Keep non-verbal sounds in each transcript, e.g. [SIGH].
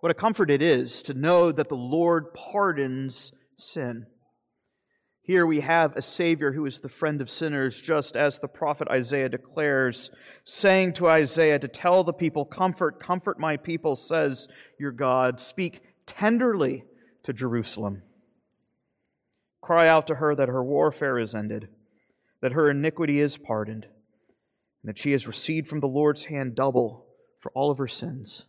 What a comfort it is to know that the Lord pardons sin. Here we have a Savior who is the friend of sinners, just as the prophet Isaiah declares, saying to Isaiah to tell the people, Comfort, comfort my people, says your God. Speak tenderly to Jerusalem. Cry out to her that her warfare is ended, that her iniquity is pardoned, and that she has received from the Lord's hand double for all of her sins.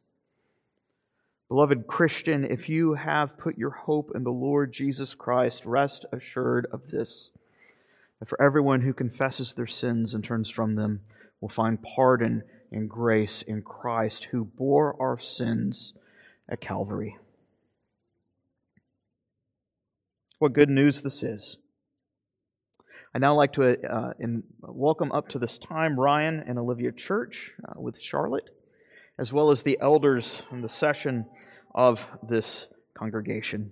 Beloved Christian, if you have put your hope in the Lord Jesus Christ, rest assured of this that for everyone who confesses their sins and turns from them will find pardon and grace in Christ who bore our sins at Calvary. What good news this is. I'd now like to uh, in, welcome up to this time Ryan and Olivia Church uh, with Charlotte as well as the elders in the session of this congregation.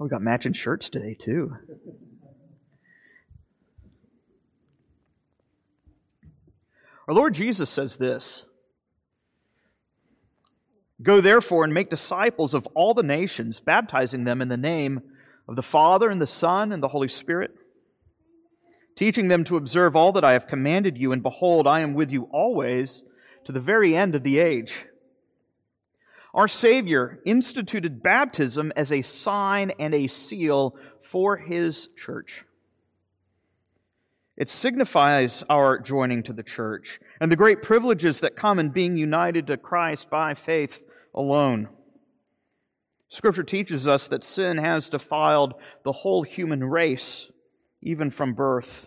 Oh, we got matching shirts today, too. Our Lord Jesus says this Go therefore and make disciples of all the nations, baptizing them in the name of the Father and the Son and the Holy Spirit, teaching them to observe all that I have commanded you, and behold, I am with you always to the very end of the age. Our Savior instituted baptism as a sign and a seal for His church. It signifies our joining to the church and the great privileges that come in being united to Christ by faith alone. Scripture teaches us that sin has defiled the whole human race, even from birth.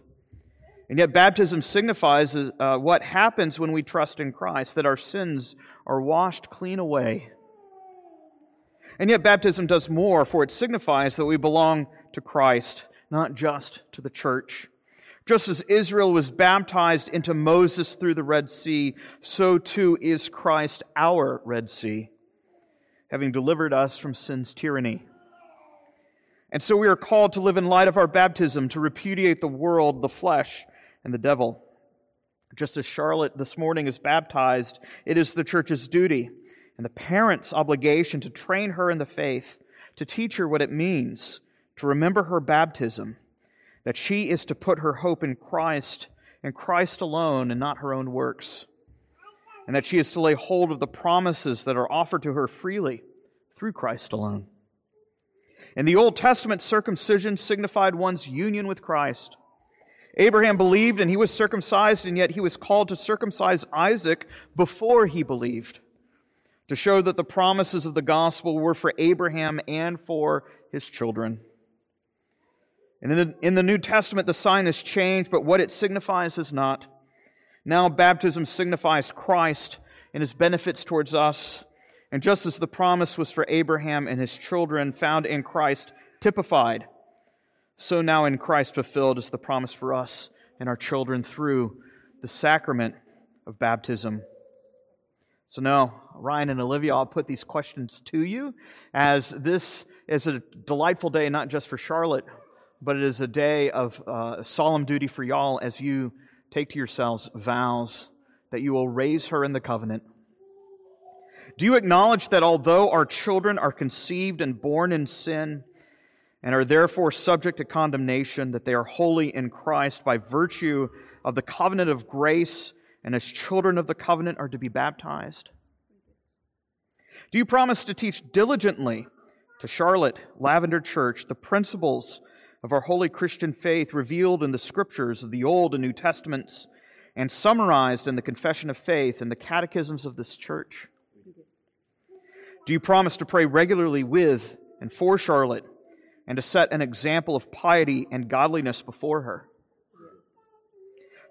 And yet, baptism signifies uh, what happens when we trust in Christ, that our sins are washed clean away. And yet, baptism does more, for it signifies that we belong to Christ, not just to the church. Just as Israel was baptized into Moses through the Red Sea, so too is Christ our Red Sea, having delivered us from sin's tyranny. And so we are called to live in light of our baptism, to repudiate the world, the flesh, and the devil. Just as Charlotte this morning is baptized, it is the church's duty and the parent's obligation to train her in the faith, to teach her what it means to remember her baptism that she is to put her hope in Christ and Christ alone and not her own works, and that she is to lay hold of the promises that are offered to her freely through Christ alone. In the Old Testament, circumcision signified one's union with Christ. Abraham believed and he was circumcised, and yet he was called to circumcise Isaac before he believed, to show that the promises of the gospel were for Abraham and for his children. And in the, in the New Testament, the sign has changed, but what it signifies is not. Now, baptism signifies Christ and his benefits towards us. And just as the promise was for Abraham and his children found in Christ typified, so now in Christ fulfilled is the promise for us and our children through the sacrament of baptism. So now, Ryan and Olivia, I'll put these questions to you as this is a delightful day, not just for Charlotte, but it is a day of uh, solemn duty for y'all as you take to yourselves vows that you will raise her in the covenant. Do you acknowledge that although our children are conceived and born in sin and are therefore subject to condemnation, that they are holy in Christ by virtue of the covenant of grace and as children of the covenant are to be baptized? Do you promise to teach diligently to Charlotte Lavender Church the principles of our holy Christian faith revealed in the scriptures of the Old and New Testaments and summarized in the Confession of Faith and the catechisms of this church? Do you promise to pray regularly with and for Charlotte and to set an example of piety and godliness before her?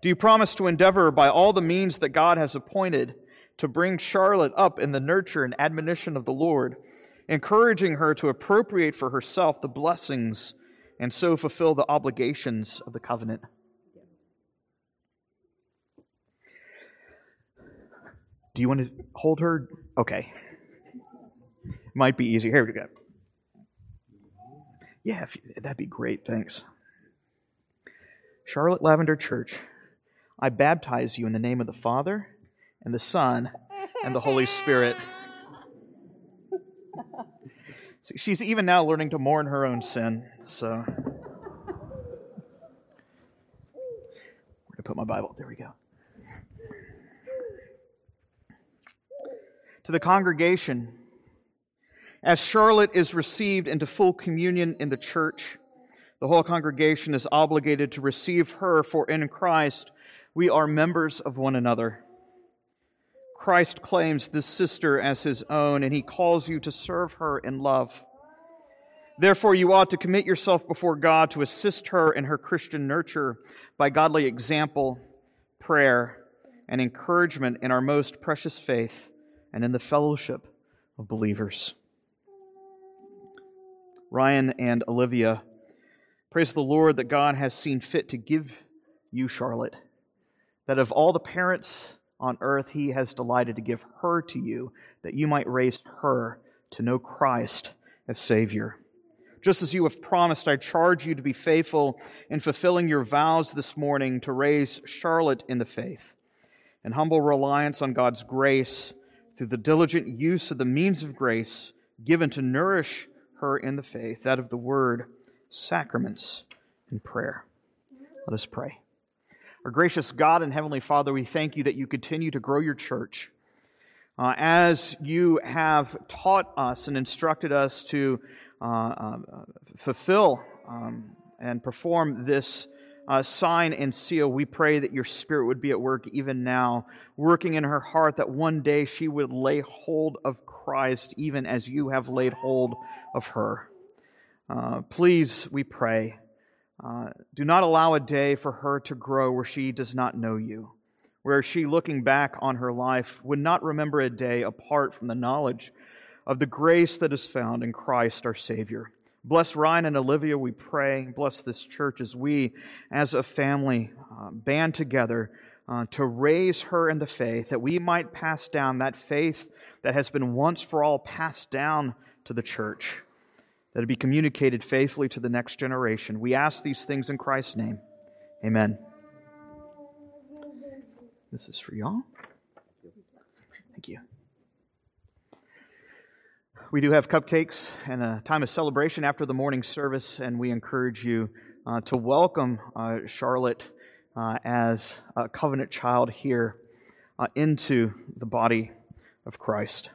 Do you promise to endeavor by all the means that God has appointed to bring Charlotte up in the nurture and admonition of the Lord, encouraging her to appropriate for herself the blessings and so fulfill the obligations of the covenant. Do you want to hold her? Okay. Might be easier. Here we go. Yeah, you, that'd be great. Thanks. Charlotte Lavender Church, I baptize you in the name of the Father and the Son and the Holy Spirit. [LAUGHS] She's even now learning to mourn her own sin, so. Where to put my Bible? There we go. To the congregation, as Charlotte is received into full communion in the church, the whole congregation is obligated to receive her, for in Christ we are members of one another. Christ claims this sister as his own, and he calls you to serve her in love. Therefore, you ought to commit yourself before God to assist her in her Christian nurture by godly example, prayer, and encouragement in our most precious faith and in the fellowship of believers. Ryan and Olivia, praise the Lord that God has seen fit to give you Charlotte, that of all the parents on earth, he has delighted to give her to you, that you might raise her to know Christ as Savior. Just as you have promised, I charge you to be faithful in fulfilling your vows this morning to raise Charlotte in the faith. In humble reliance on God's grace, through the diligent use of the means of grace given to nourish her in the faith, that of the word, sacraments, and prayer. Let us pray. Our gracious God and Heavenly Father, we thank you that you continue to grow your church. Uh, as you have taught us and instructed us to uh, uh, fulfill um, and perform this uh, sign and seal, we pray that your Spirit would be at work even now, working in her heart that one day she would lay hold of Christ even as you have laid hold of her. Uh, please, we pray, uh, do not allow a day for her to grow where she does not know you, where she, looking back on her life, would not remember a day apart from the knowledge of the grace that is found in Christ our Savior. Bless Ryan and Olivia, we pray. Bless this church as we, as a family, uh, band together uh, to raise her in the faith, that we might pass down that faith that has been once for all passed down to the church that it be communicated faithfully to the next generation. We ask these things in Christ's name. Amen. This is for y'all. Thank you. We do have cupcakes and a time of celebration after the morning service, and we encourage you uh, to welcome uh, Charlotte uh, as a covenant child here uh, into the body of Christ.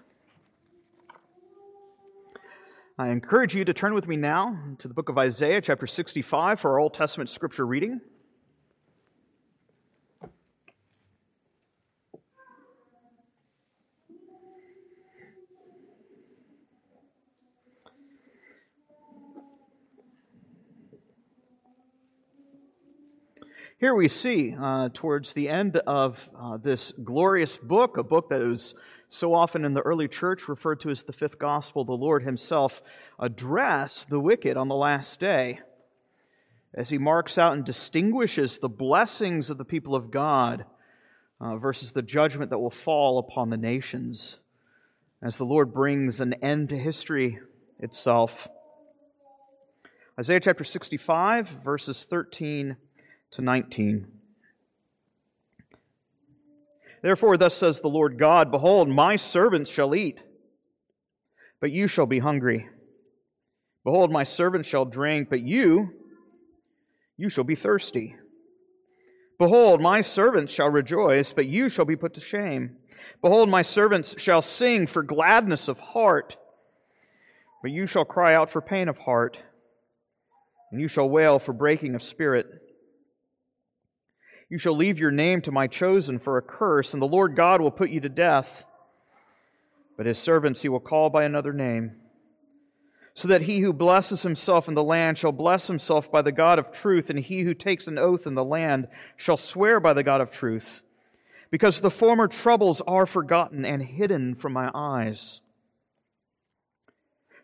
I encourage you to turn with me now to the book of Isaiah, chapter 65, for our Old Testament scripture reading. Here we see, uh, towards the end of uh, this glorious book, a book that was so often in the early church referred to as the fifth gospel, the Lord Himself address the wicked on the last day as He marks out and distinguishes the blessings of the people of God uh, versus the judgment that will fall upon the nations as the Lord brings an end to history itself. Isaiah chapter 65, verses 13 to 19. Therefore, thus says the Lord God Behold, my servants shall eat, but you shall be hungry. Behold, my servants shall drink, but you, you shall be thirsty. Behold, my servants shall rejoice, but you shall be put to shame. Behold, my servants shall sing for gladness of heart, but you shall cry out for pain of heart, and you shall wail for breaking of spirit. You shall leave your name to my chosen for a curse, and the Lord God will put you to death. But his servants he will call by another name, so that he who blesses himself in the land shall bless himself by the God of truth, and he who takes an oath in the land shall swear by the God of truth, because the former troubles are forgotten and hidden from my eyes.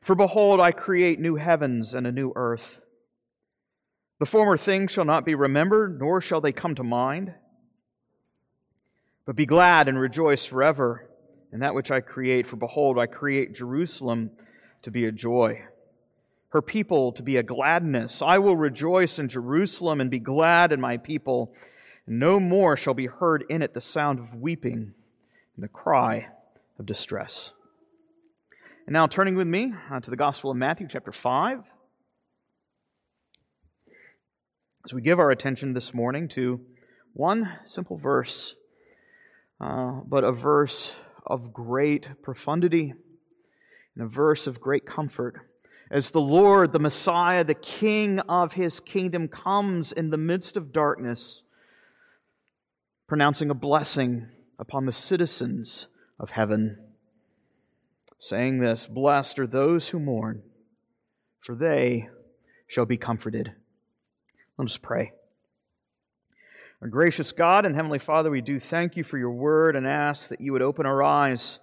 For behold, I create new heavens and a new earth the former things shall not be remembered, nor shall they come to mind. But be glad and rejoice forever in that which I create. For behold, I create Jerusalem to be a joy. her people to be a gladness. I will rejoice in Jerusalem and be glad in my people. No more shall be heard in it the sound of weeping and the cry of distress. And now, turning with me uh, to the Gospel of Matthew, chapter 5. As we give our attention this morning to one simple verse, uh, but a verse of great profundity and a verse of great comfort. As the Lord, the Messiah, the King of his kingdom comes in the midst of darkness, pronouncing a blessing upon the citizens of heaven, saying this Blessed are those who mourn, for they shall be comforted. Let us pray. Our gracious God and Heavenly Father, we do thank you for your word and ask that you would open our eyes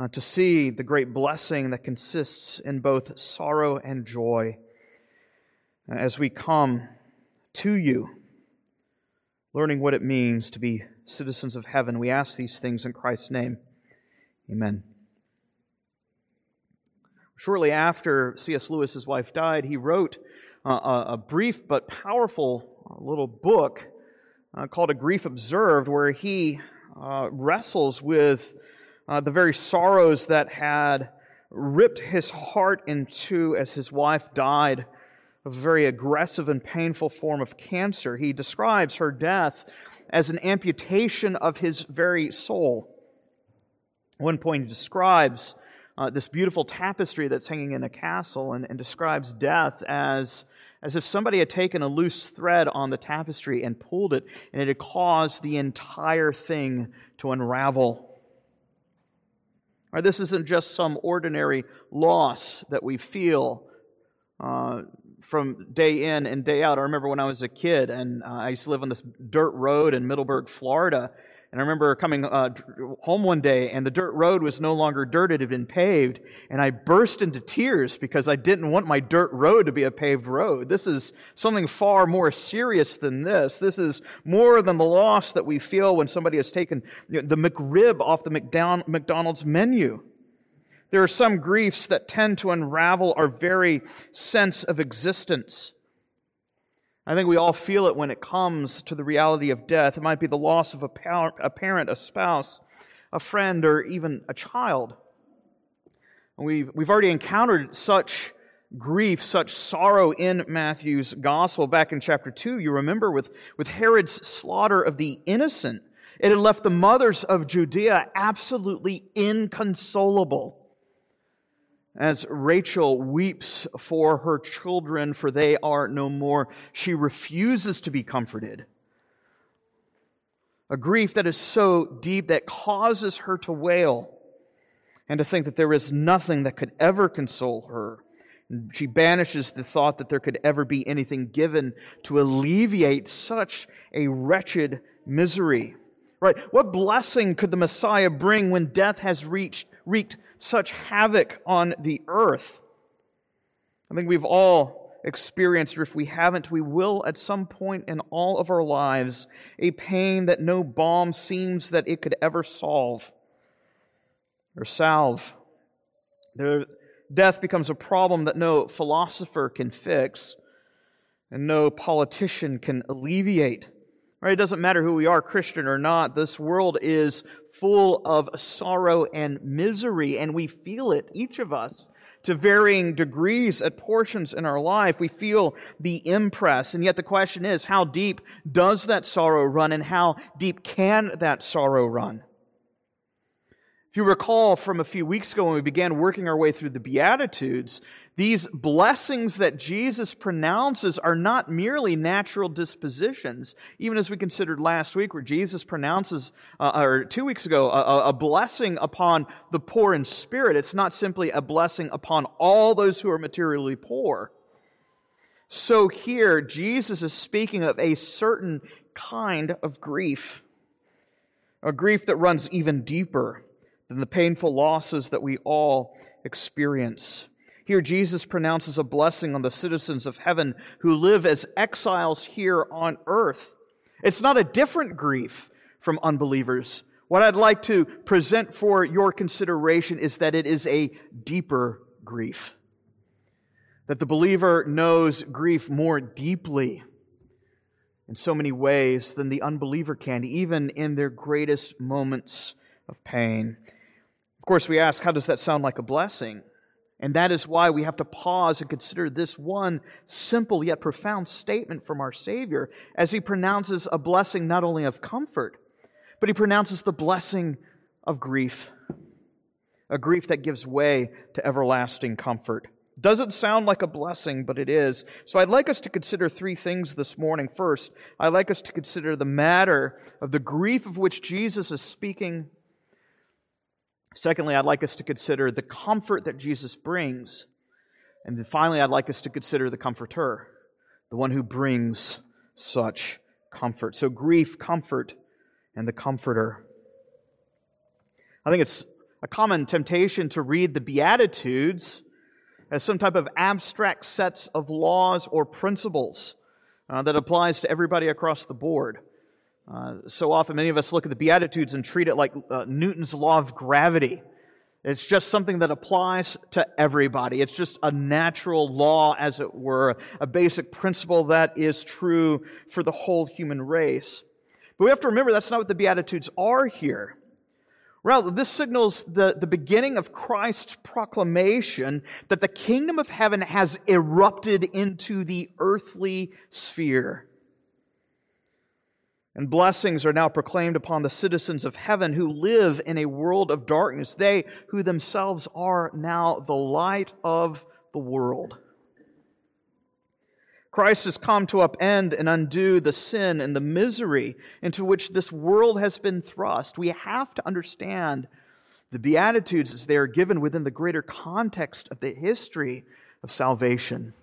uh, to see the great blessing that consists in both sorrow and joy as we come to you, learning what it means to be citizens of heaven. We ask these things in Christ's name. Amen. Shortly after C.S. Lewis's wife died, he wrote a brief but powerful uh, little book uh, called A Grief Observed, where he uh, wrestles with uh, the very sorrows that had ripped his heart in two as his wife died of a very aggressive and painful form of cancer. He describes her death as an amputation of his very soul. At one point, he describes uh, this beautiful tapestry that's hanging in a castle and, and describes death as as if somebody had taken a loose thread on the tapestry and pulled it, and it had caused the entire thing to unravel. Right, this isn't just some ordinary loss that we feel uh, from day in and day out. I remember when I was a kid and uh, I used to live on this dirt road in Middleburg, Florida, and I remember coming uh, home one day, and the dirt road was no longer dirt, it had been paved. And I burst into tears because I didn't want my dirt road to be a paved road. This is something far more serious than this. This is more than the loss that we feel when somebody has taken the McRib off the McDonald's menu. There are some griefs that tend to unravel our very sense of existence. I think we all feel it when it comes to the reality of death. It might be the loss of a parent, a spouse, a friend, or even a child. We've, we've already encountered such grief, such sorrow in Matthew's gospel back in chapter 2. You remember with, with Herod's slaughter of the innocent, it had left the mothers of Judea absolutely inconsolable as Rachel weeps for her children, for they are no more, she refuses to be comforted. A grief that is so deep that causes her to wail and to think that there is nothing that could ever console her. She banishes the thought that there could ever be anything given to alleviate such a wretched misery. Right? What blessing could the Messiah bring when death has reached, wreaked such havoc on the earth? I think we've all experienced, or if we haven't, we will at some point in all of our lives, a pain that no balm seems that it could ever solve or salve. There, death becomes a problem that no philosopher can fix and no politician can alleviate. Right? It doesn't matter who we are, Christian or not. This world is full of sorrow and misery, and we feel it, each of us, to varying degrees at portions in our life. We feel the impress. And yet the question is, how deep does that sorrow run, and how deep can that sorrow run? If you recall from a few weeks ago when we began working our way through the Beatitudes, these blessings that Jesus pronounces are not merely natural dispositions, even as we considered last week, where Jesus pronounces, uh, or two weeks ago, a, a blessing upon the poor in spirit. It's not simply a blessing upon all those who are materially poor. So here, Jesus is speaking of a certain kind of grief, a grief that runs even deeper than the painful losses that we all experience. Here, Jesus pronounces a blessing on the citizens of heaven who live as exiles here on earth. It's not a different grief from unbelievers. What I'd like to present for your consideration is that it is a deeper grief. That the believer knows grief more deeply in so many ways than the unbeliever can, even in their greatest moments of pain. Of course, we ask, how does that sound like a blessing? And that is why we have to pause and consider this one simple yet profound statement from our Savior as he pronounces a blessing not only of comfort, but he pronounces the blessing of grief. A grief that gives way to everlasting comfort. Doesn't sound like a blessing, but it is. So I'd like us to consider three things this morning. First, I'd like us to consider the matter of the grief of which Jesus is speaking. Secondly, I'd like us to consider the comfort that Jesus brings. And then finally, I'd like us to consider the comforter, the one who brings such comfort. So, grief, comfort, and the comforter. I think it's a common temptation to read the Beatitudes as some type of abstract sets of laws or principles uh, that applies to everybody across the board. Uh, so often, many of us look at the Beatitudes and treat it like uh, Newton's law of gravity. It's just something that applies to everybody. It's just a natural law, as it were, a basic principle that is true for the whole human race. But we have to remember that's not what the Beatitudes are here. Rather, this signals the, the beginning of Christ's proclamation that the kingdom of heaven has erupted into the earthly sphere. And blessings are now proclaimed upon the citizens of heaven who live in a world of darkness, they who themselves are now the light of the world. Christ has come to upend and undo the sin and the misery into which this world has been thrust. We have to understand the Beatitudes as they are given within the greater context of the history of salvation.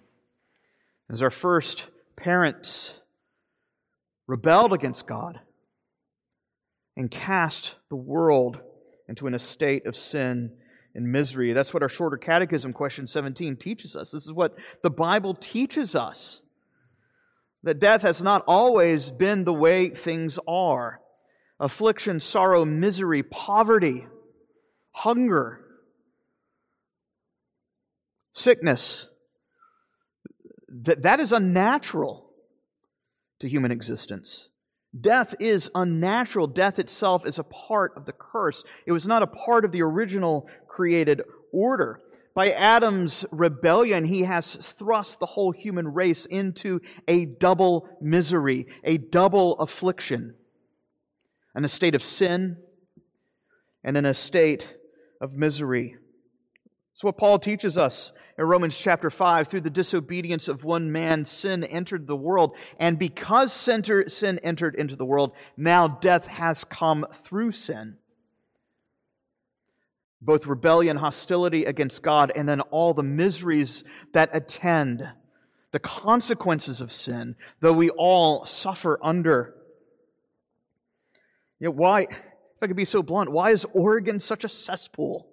As our first parents rebelled against God and cast the world into an estate of sin and misery. That's what our shorter catechism, question 17, teaches us. This is what the Bible teaches us that death has not always been the way things are. Affliction, sorrow, misery, poverty, hunger, sickness. That, that is unnatural to human existence. Death is unnatural. Death itself is a part of the curse. It was not a part of the original created order. By Adam's rebellion, he has thrust the whole human race into a double misery, a double affliction, in a state of sin and in a state of misery. That's what Paul teaches us in Romans chapter 5. Through the disobedience of one man, sin entered the world. And because sin entered into the world, now death has come through sin both rebellion, hostility against God, and then all the miseries that attend the consequences of sin, though we all suffer under. Know, why, if I could be so blunt, why is Oregon such a cesspool?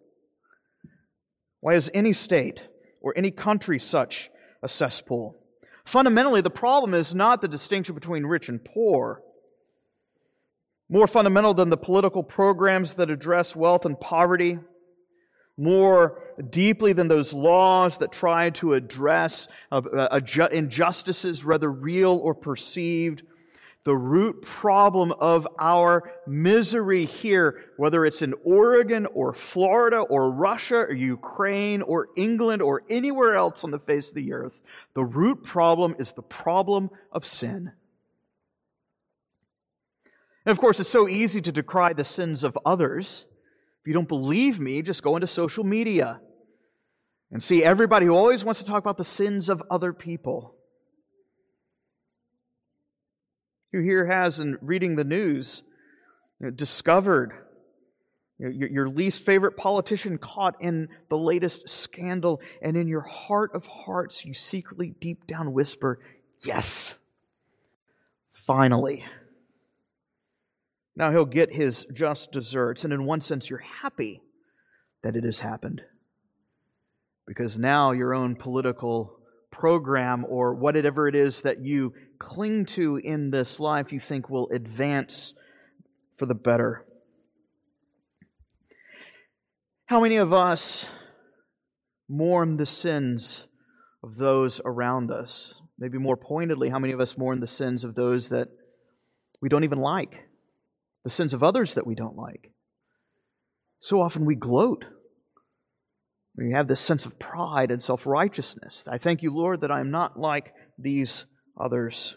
Why is any state or any country such a cesspool? Fundamentally, the problem is not the distinction between rich and poor. More fundamental than the political programs that address wealth and poverty more deeply than those laws that try to address uh, uh, injustices, whether real or perceived. The root problem of our misery here, whether it's in Oregon or Florida or Russia or Ukraine or England or anywhere else on the face of the earth, the root problem is the problem of sin. And of course, it's so easy to decry the sins of others If you don't believe me, just go into social media and see everybody who always wants to talk about the sins of other people. Who here has, in reading the news, you know, discovered you know, your, least favorite politician caught in the latest scandal, and in your heart of hearts, you secretly deep down whisper, Yes, finally. Now he'll get his just deserts. And in one sense, you're happy that it has happened. Because now your own political program or whatever it is that you cling to in this life you think will advance for the better. How many of us mourn the sins of those around us. Maybe more pointedly, how many of us mourn the sins of those that we don't even like, the sins of others that we don't like? So often we gloat. We have this sense of pride and self righteousness. I thank you, Lord, that I am not like these others.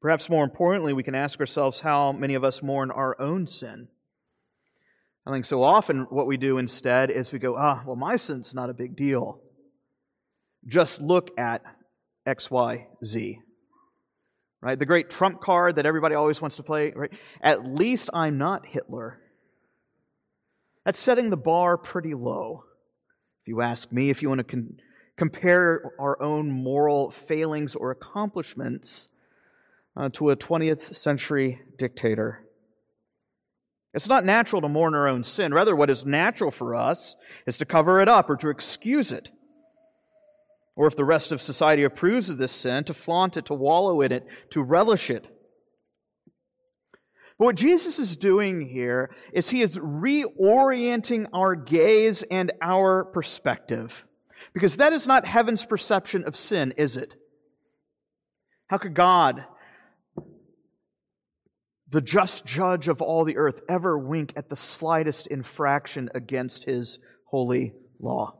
Perhaps more importantly, we can ask ourselves how many of us mourn our own sin. I think so often what we do instead is we go, ah, well, my sin's not a big deal. Just look at XYZ. Right? The great trump card that everybody always wants to play, right? At least I'm not Hitler. That's setting the bar pretty low. If you ask me, if you want to con- compare our own moral failings or accomplishments uh, to a 20th century dictator. It's not natural to mourn our own sin. Rather, what is natural for us is to cover it up or to excuse it. Or if the rest of society approves of this sin, to flaunt it, to wallow in it, to relish it. But what Jesus is doing here is he is reorienting our gaze and our perspective. Because that is not heaven's perception of sin, is it? How could God, the just judge of all the earth, ever wink at the slightest infraction against his holy law?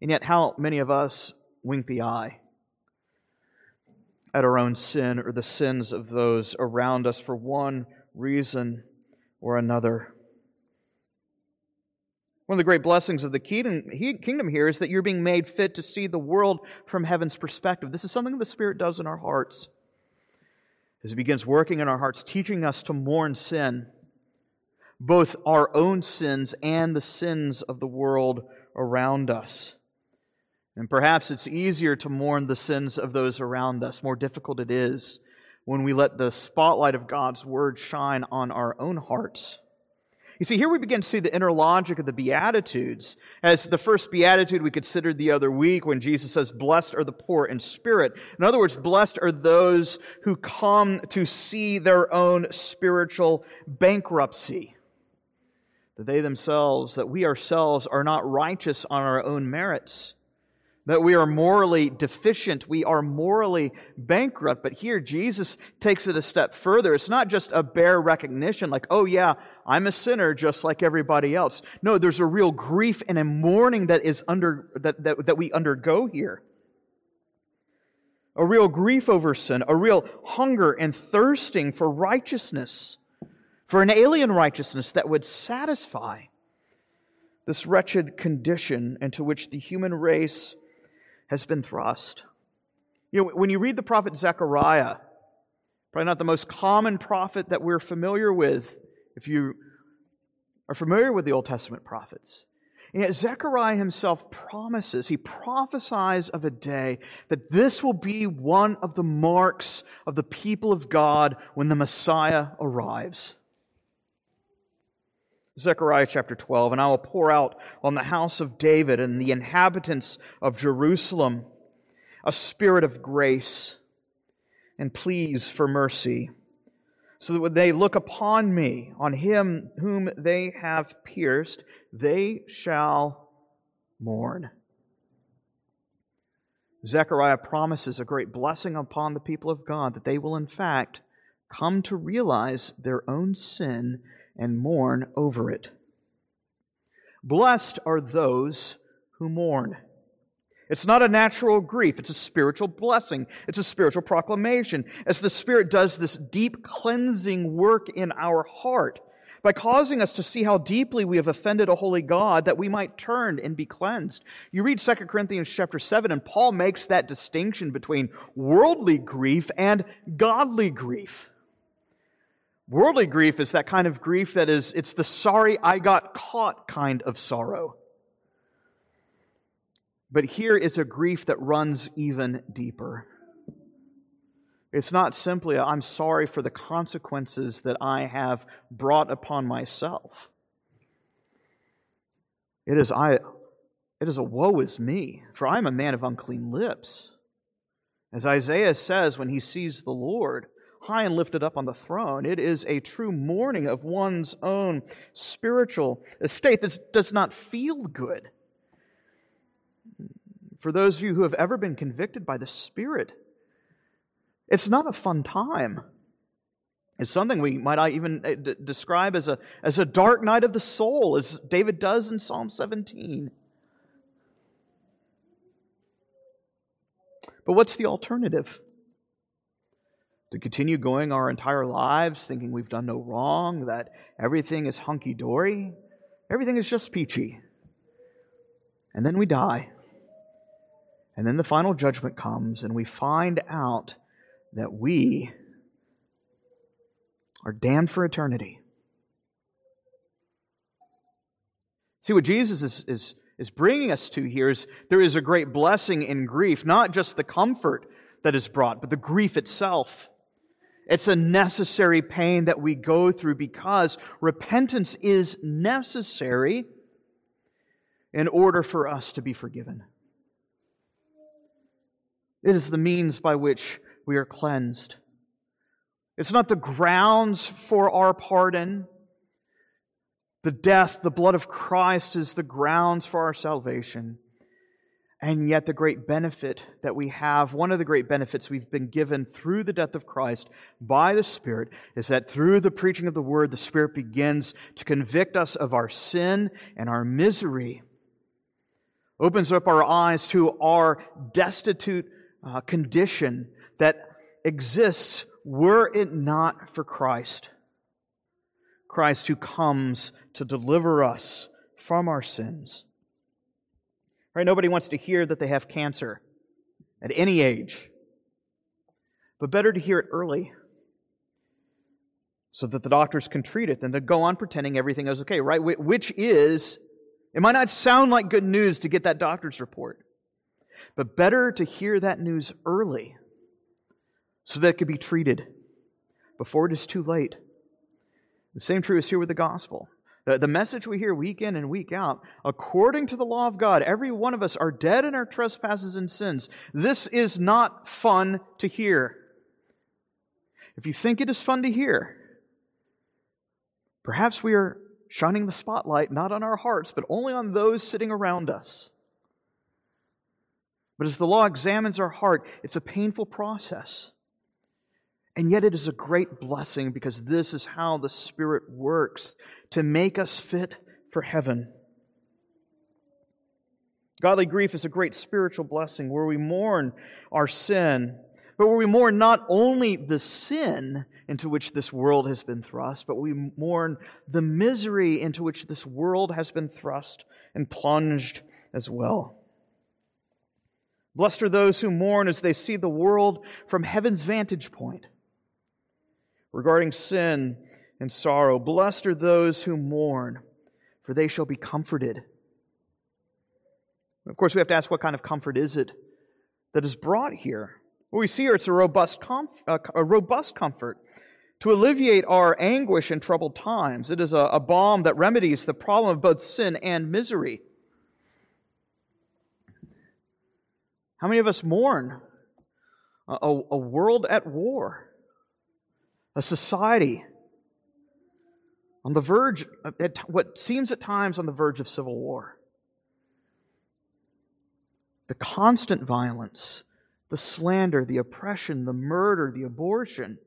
And yet, how many of us wink the eye at our own sin or the sins of those around us for one reason or another. One of the great blessings of the kingdom here is that you're being made fit to see the world from heaven's perspective. This is something the Spirit does in our hearts. As He begins working in our hearts, teaching us to mourn sin, both our own sins and the sins of the world around us. And perhaps it's easier to mourn the sins of those around us. More difficult it is when we let the spotlight of God's Word shine on our own hearts. You see, here we begin to see the inner logic of the Beatitudes. As the first Beatitude we considered the other week when Jesus says, Blessed are the poor in spirit. In other words, blessed are those who come to see their own spiritual bankruptcy. That they themselves, that we ourselves are not righteous on our own merits that we are morally deficient, we are morally bankrupt. But here, Jesus takes it a step further. It's not just a bare recognition, like, oh, yeah, I'm a sinner just like everybody else. No, there's a real grief and a mourning that, is under, that, that, that we undergo here. A real grief over sin, a real hunger and thirsting for righteousness, for an alien righteousness that would satisfy this wretched condition into which the human race has been thrust. You know, when you read the prophet Zechariah, probably not the most common prophet that we're familiar with, if you are familiar with the Old Testament prophets. And yet, Zechariah himself promises, he prophesies of a day that this will be one of the marks of the people of God when the Messiah arrives. Zechariah chapter 12, and I will pour out on the house of David and the inhabitants of Jerusalem a spirit of grace and pleas for mercy, so that when they look upon me, on him whom they have pierced, they shall mourn. Zechariah promises a great blessing upon the people of God that they will, in fact, come to realize their own sin and mourn over it. Blessed are those who mourn. It's not a natural grief, it's a spiritual blessing. It's a spiritual proclamation. As the Spirit does this deep cleansing work in our heart by causing us to see how deeply we have offended a holy God that we might turn and be cleansed. You read 2 Corinthians chapter 7 and Paul makes that distinction between worldly grief and godly grief. Worldly grief is that kind of grief that is, it's the sorry I got caught kind of sorrow. But here is a grief that runs even deeper. It's not simply, I'm sorry for the consequences that I have brought upon myself. It is, I, it is a woe is me, for I am a man of unclean lips. As Isaiah says when he sees the Lord, high and lifted up on the throne. It is a true mourning of one's own spiritual estate. This does not feel good. for those of you who have ever been convicted by the Spirit, it's not a fun time. It's something we might even eh, d- describe as a, as a dark night of the soul, as David does in Psalm 17. But what's the alternative? To continue going our entire lives thinking we've done no wrong, that everything is hunky dory, everything is just peachy. And then we die. And then the final judgment comes, and we find out that we are damned for eternity. See, what Jesus is, is, is bringing us to here is there is a great blessing in grief, not just the comfort that is brought, but the grief itself. It's a necessary pain that we go through because repentance is necessary in order for us to be forgiven. It is the means by which we are cleansed. It's not the grounds for our pardon. The death, the blood of Christ is the grounds for our salvation. And yet, the great benefit that we have, one of the great benefits we've been given through the death of Christ by the Spirit, is that through the preaching of the Word, the Spirit begins to convict us of our sin and our misery, opens up our eyes to our destitute uh, condition that exists were it not for Christ. Christ who comes to deliver us from our sins. Right? Nobody wants to hear that they have cancer at any age. But better to hear it early so that the doctors can treat it than to go on pretending everything is okay, right? Which is, it might not sound like good news to get that doctor's report, but better to hear that news early so that it could be treated before it is too late. The same true is here with the gospel. The, message we hear week in and week out, according to the law of God, every one of us are dead in our trespasses and sins. This is not fun to hear. If you think it is fun to hear, perhaps we are shining the spotlight not on our hearts, but only on those sitting around us. But as the law examines our heart, it's a painful process. And yet it is a great blessing because this is how the Spirit works to make us fit for heaven. Godly grief is a great spiritual blessing where we mourn our sin, but where we mourn not only the sin into which this world has been thrust, but we mourn the misery into which this world has been thrust and plunged as well. Blessed are those who mourn as they see the world from heaven's vantage point regarding sin and sorrow. Blessed are those who mourn, for they shall be comforted. Of course, we have to ask what kind of comfort is it that is brought here? What we see here, it's a robust, comf- uh, a robust comfort to alleviate our anguish in troubled times. It is a, a balm that remedies the problem of both sin and misery. How many of us mourn a, a world at war? A society on the verge, at what seems at times on the verge of civil war. The constant violence, the slander, the oppression, the murder, the abortion,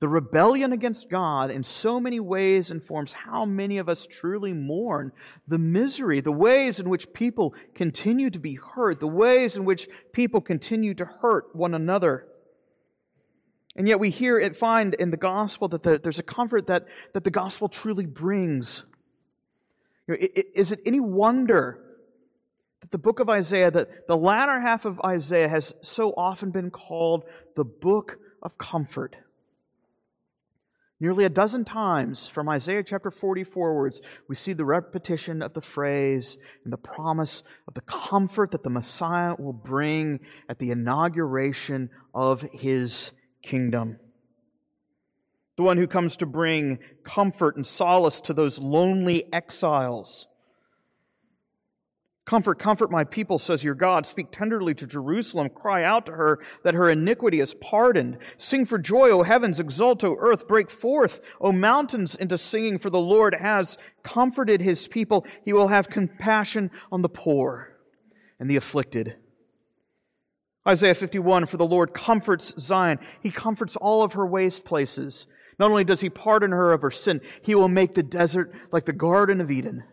the rebellion against God in so many ways informs how many of us truly mourn the misery, the ways in which people continue to be hurt, the ways in which people continue to hurt one another. And yet we hear it find in the gospel that the, there's a comfort that, that the gospel truly brings. You know, is it any wonder that the book of Isaiah, that the latter half of Isaiah has so often been called the book of comfort? Nearly a dozen times from Isaiah chapter 40 forwards, we see the repetition of the phrase and the promise of the comfort that the Messiah will bring at the inauguration of his kingdom. The one who comes to bring comfort and solace to those lonely exiles. Comfort, comfort my people, says your God. Speak tenderly to Jerusalem. Cry out to her that her iniquity is pardoned. Sing for joy, O heavens. Exult, O earth. Break forth, O mountains, into singing, for the Lord has comforted his people. He will have compassion on the poor and the afflicted. Isaiah 51 For the Lord comforts Zion, He comforts all of her waste places. Not only does He pardon her of her sin, He will make the desert like the Garden of Eden.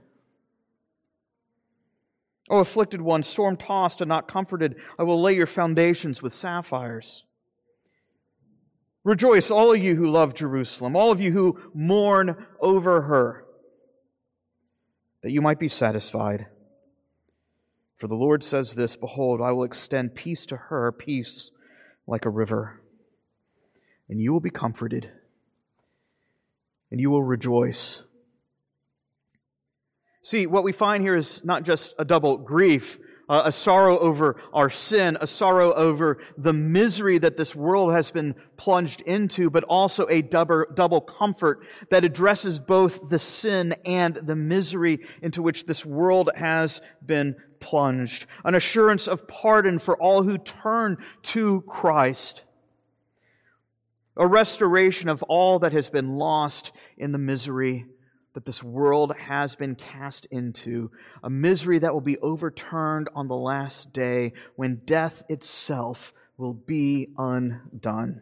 O afflicted one, storm tossed and not comforted, I will lay your foundations with sapphires. Rejoice, all of you who love Jerusalem, all of you who mourn over her, that you might be satisfied. For the Lord says this Behold, I will extend peace to her, peace like a river, and you will be comforted, and you will rejoice. See, what we find here is not just a double grief, uh, a sorrow over our sin, a sorrow over the misery that this world has been plunged into, but also a double, double comfort that addresses both the sin and the misery into which this world has been plunged. An assurance of pardon for all who turn to Christ. A restoration of all that has been lost in the misery that this world has been cast into, a misery that will be overturned on the last day when death itself will be undone.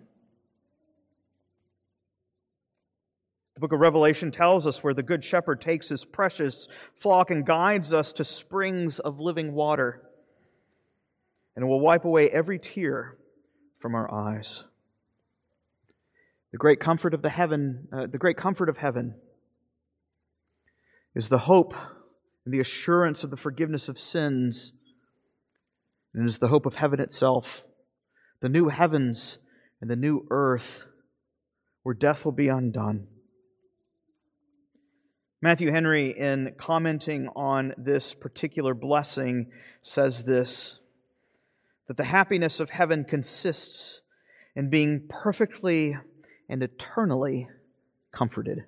The book of Revelation tells us where the Good Shepherd takes his precious flock and guides us to springs of living water, and will wipe away every tear from our eyes. The great comfort of the heaven, uh, the great comfort of heaven is the hope and the assurance of the forgiveness of sins, and is the hope of heaven itself, the new heavens and the new earth where death will be undone. Matthew Henry, in commenting on this particular blessing, says this that the happiness of heaven consists in being perfectly and eternally comforted.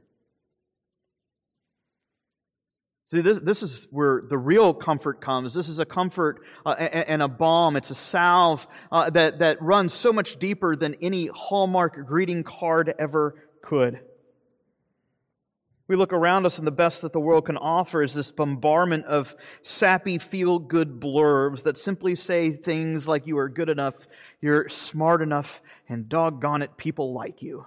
See, this, this is where the real comfort comes. This is a comfort uh, and a balm. It's a salve uh, that, that runs so much deeper than any Hallmark greeting card ever could. We look around us, and the best that the world can offer is this bombardment of sappy, feel good blurbs that simply say things like, You are good enough, you're smart enough, and doggone it, people like you.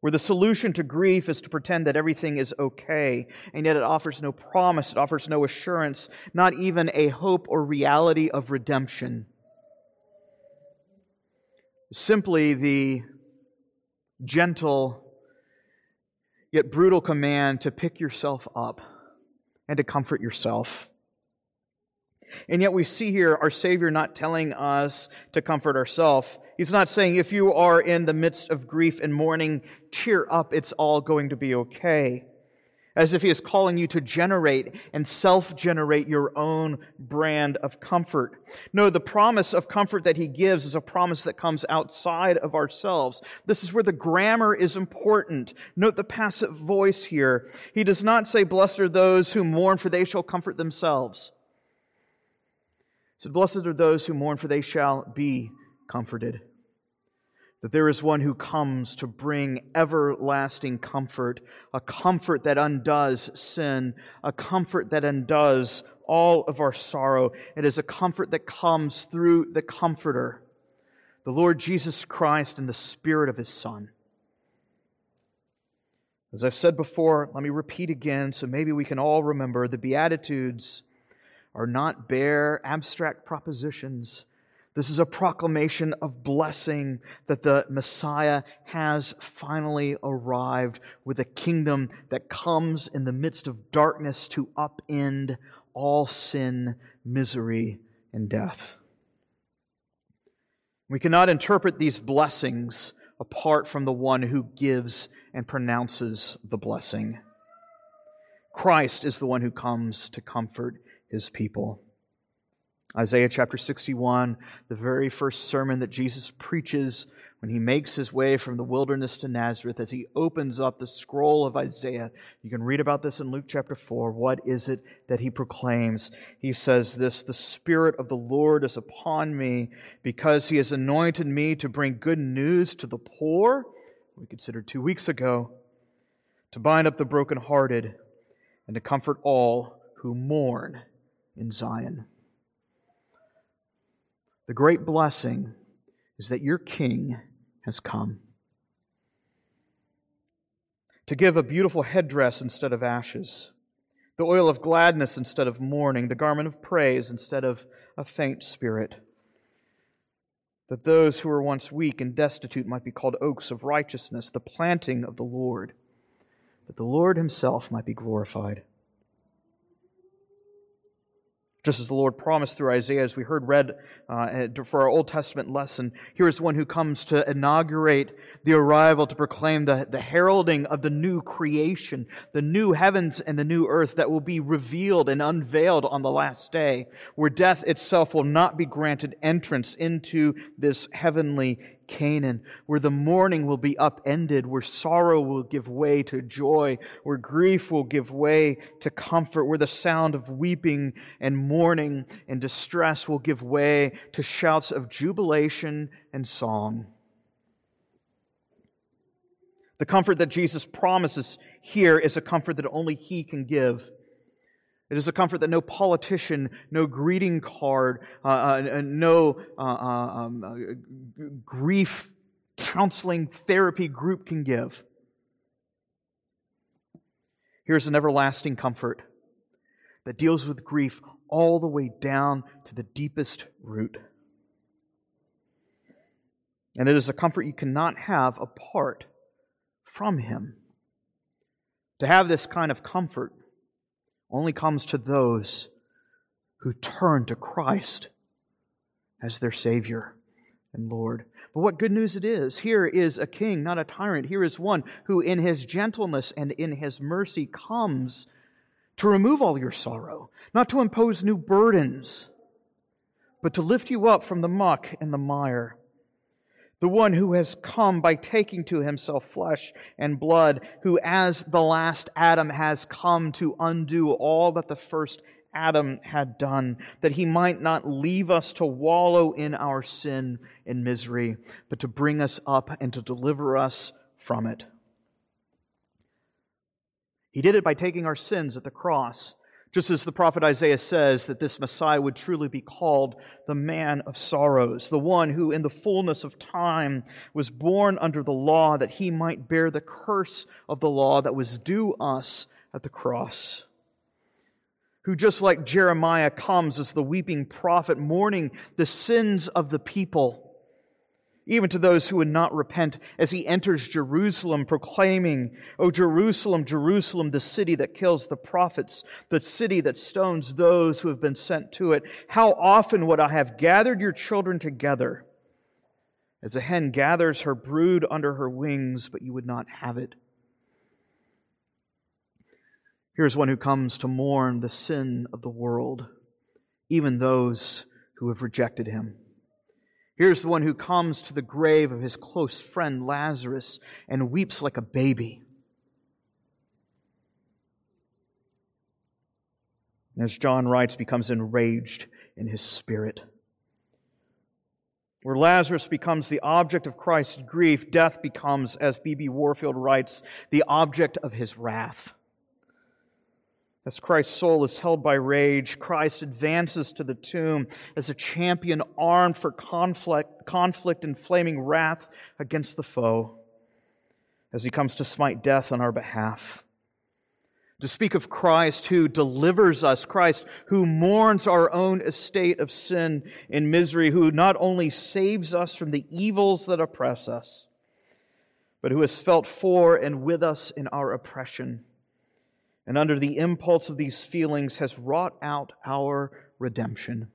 where the solution to grief is to pretend that everything is okay, and yet it offers no promise, it offers no assurance, not even a hope or reality of redemption. Simply the gentle yet brutal command to pick yourself up and to comfort yourself. And yet we see here our Savior not telling us to comfort ourselves. He's not saying, if you are in the midst of grief and mourning, cheer up, it's all going to be okay. As if He is calling you to generate and self generate your own brand of comfort. No, the promise of comfort that He gives is a promise that comes outside of ourselves. This is where the grammar is important. Note the passive voice here. He does not say, Blessed are those who mourn, for they shall comfort themselves. So blessed are those who mourn, for they shall be comforted. That there is one who comes to bring everlasting comfort, a comfort that undoes sin, a comfort that undoes all of our sorrow. It is a comfort that comes through the Comforter, the Lord Jesus Christ and the Spirit of His Son. As I've said before, let me repeat again so maybe we can all remember the Beatitudes are not bare, abstract propositions. This is a proclamation of blessing that the Messiah has finally arrived with a kingdom that comes in the midst of darkness to upend all sin, misery, and death. We cannot interpret these blessings apart from the one who gives and pronounces the blessing. Christ is the one who comes to comfort his people. Isaiah chapter 61, the very first sermon that Jesus preaches when he makes his way from the wilderness to Nazareth, as he opens up the scroll of Isaiah. You can read about this in Luke chapter 4. What is it that he proclaims? He says this The Spirit of the Lord is upon me because he has anointed me to bring good news to the poor. We considered two weeks ago, to bind up the brokenhearted and to comfort all who mourn in Zion. The great blessing is that your King has come to give a beautiful headdress instead of ashes, the oil of gladness instead of mourning, the garment of praise instead of a faint spirit. That those who were once weak and destitute might be called oaks of righteousness, the planting of the Lord, that the Lord himself might be glorified just as the Lord promised through Isaiah, as we heard read uh, for our Old Testament lesson. Here is one who comes to inaugurate the arrival, to proclaim the, the heralding of the new creation, the new heavens and the new earth that will be revealed and unveiled on the last day, where death itself will not be granted entrance into this heavenly Canaan, where the mourning will be upended, where sorrow will give way to joy, where grief will give way to comfort, where the sound of weeping and mourning and distress will give way to shouts of jubilation and song. The comfort that Jesus promises here is a comfort that only He can give. It is a comfort that no politician, no greeting card, uh, uh, no uh, uh um, uh, grief counseling therapy group can give. Here's an everlasting comfort that deals with grief all the way down to the deepest root. And it is a comfort you cannot have apart from Him. To have this kind of comfort, only comes to those who turn to Christ as their Savior and Lord. But what good news it is! Here is a king, not a tyrant. Here is one who, in his gentleness and in his mercy, comes to remove all your sorrow, not to impose new burdens, but to lift you up from the muck and the mire the one who has come by taking to himself flesh and blood, who, as the last Adam, has come to undo all that the first Adam had done, that he might not leave us to wallow in our sin and misery, but to bring us up and to deliver us from it. He did it by taking our sins at the cross just as the prophet Isaiah says that this Messiah would truly be called the man of sorrows, the one who in the fullness of time was born under the law that he might bear the curse of the law that was due us at the cross. Who, just like Jeremiah, comes as the weeping prophet, mourning the sins of the people even to those who would not repent, as he enters Jerusalem, proclaiming, O Jerusalem, Jerusalem, the city that kills the prophets, the city that stones those who have been sent to it. How often would I have gathered your children together, as a hen gathers her brood under her wings, but you would not have it? Here's one who comes to mourn the sin of the world, even those who have rejected him. Here's the one who comes to the grave of his close friend Lazarus and weeps like a baby. As John writes, becomes enraged in his spirit. Where Lazarus becomes the object of Christ's grief, death becomes, as B.B. Warfield writes, the object of his wrath. As Christ's soul is held by rage, Christ advances to the tomb as a champion armed for conflict, conflict and flaming wrath against the foe, as he comes to smite death on our behalf. To speak of Christ who delivers us, Christ who mourns our own estate of sin and misery, who not only saves us from the evils that oppress us, but who has felt for and with us in our oppression and under the impulse of these feelings has wrought out our redemption.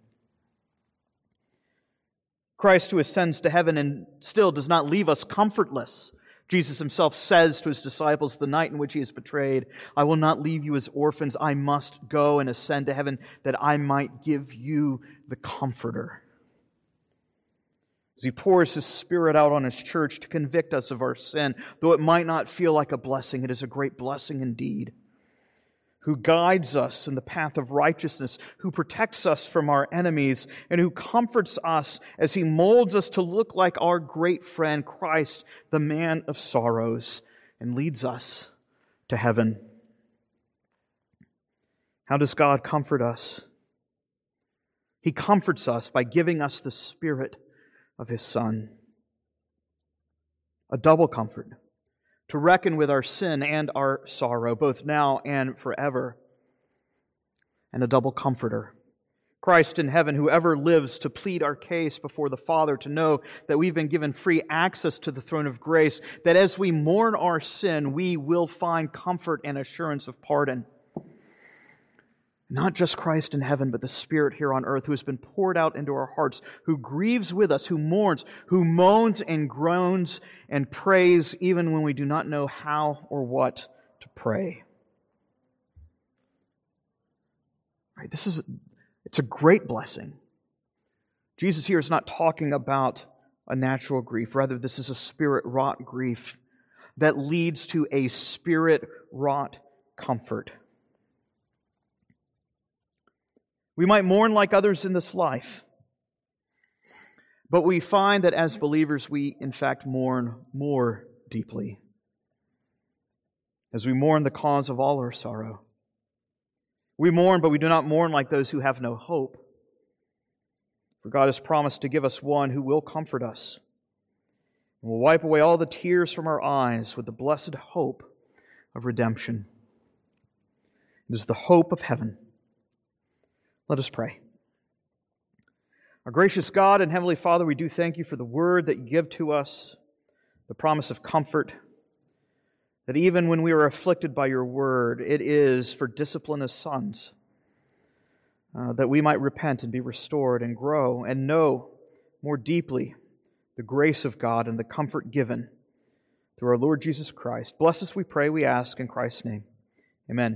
Christ, who ascends to heaven and still does not leave us comfortless. Jesus himself says to his disciples the night in which he is betrayed, I will not leave you as orphans. I must go and ascend to heaven that I might give you the Comforter. As he pours his Spirit out on his church to convict us of our sin, though it might not feel like a blessing, it is a great blessing indeed who guides us in the path of righteousness, who protects us from our enemies, and who comforts us as he molds us to look like our great friend Christ, the man of sorrows, and leads us to heaven. How does God comfort us? He comforts us by giving us the Spirit of His Son. A double comfort to reckon with our sin and our sorrow, both now and forever. And a double comforter. Christ in heaven, whoever lives to plead our case before the Father, to know that we've been given free access to the throne of grace, that as we mourn our sin, we will find comfort and assurance of pardon. Not just Christ in heaven, but the Spirit here on earth who has been poured out into our hearts, who grieves with us, who mourns, who moans and groans and prays even when we do not know how or what to pray. Right, this is it's a great blessing. Jesus here is not talking about a natural grief, rather this is a spirit wrought grief that leads to a spirit wrought comfort. We might mourn like others in this life. But we find that as believers, we in fact mourn more deeply. As we mourn the cause of all our sorrow. We mourn, but we do not mourn like those who have no hope. For God has promised to give us one who will comfort us and will wipe away all the tears from our eyes with the blessed hope of redemption. It is the hope of heaven. Let us pray. Our gracious God and Heavenly Father, we do thank you for the word that you give to us, the promise of comfort, that even when we are afflicted by your word, it is for discipline as sons, uh, that we might repent and be restored and grow and know more deeply the grace of God and the comfort given through our Lord Jesus Christ. Bless us, we pray, we ask in Christ's name. Amen.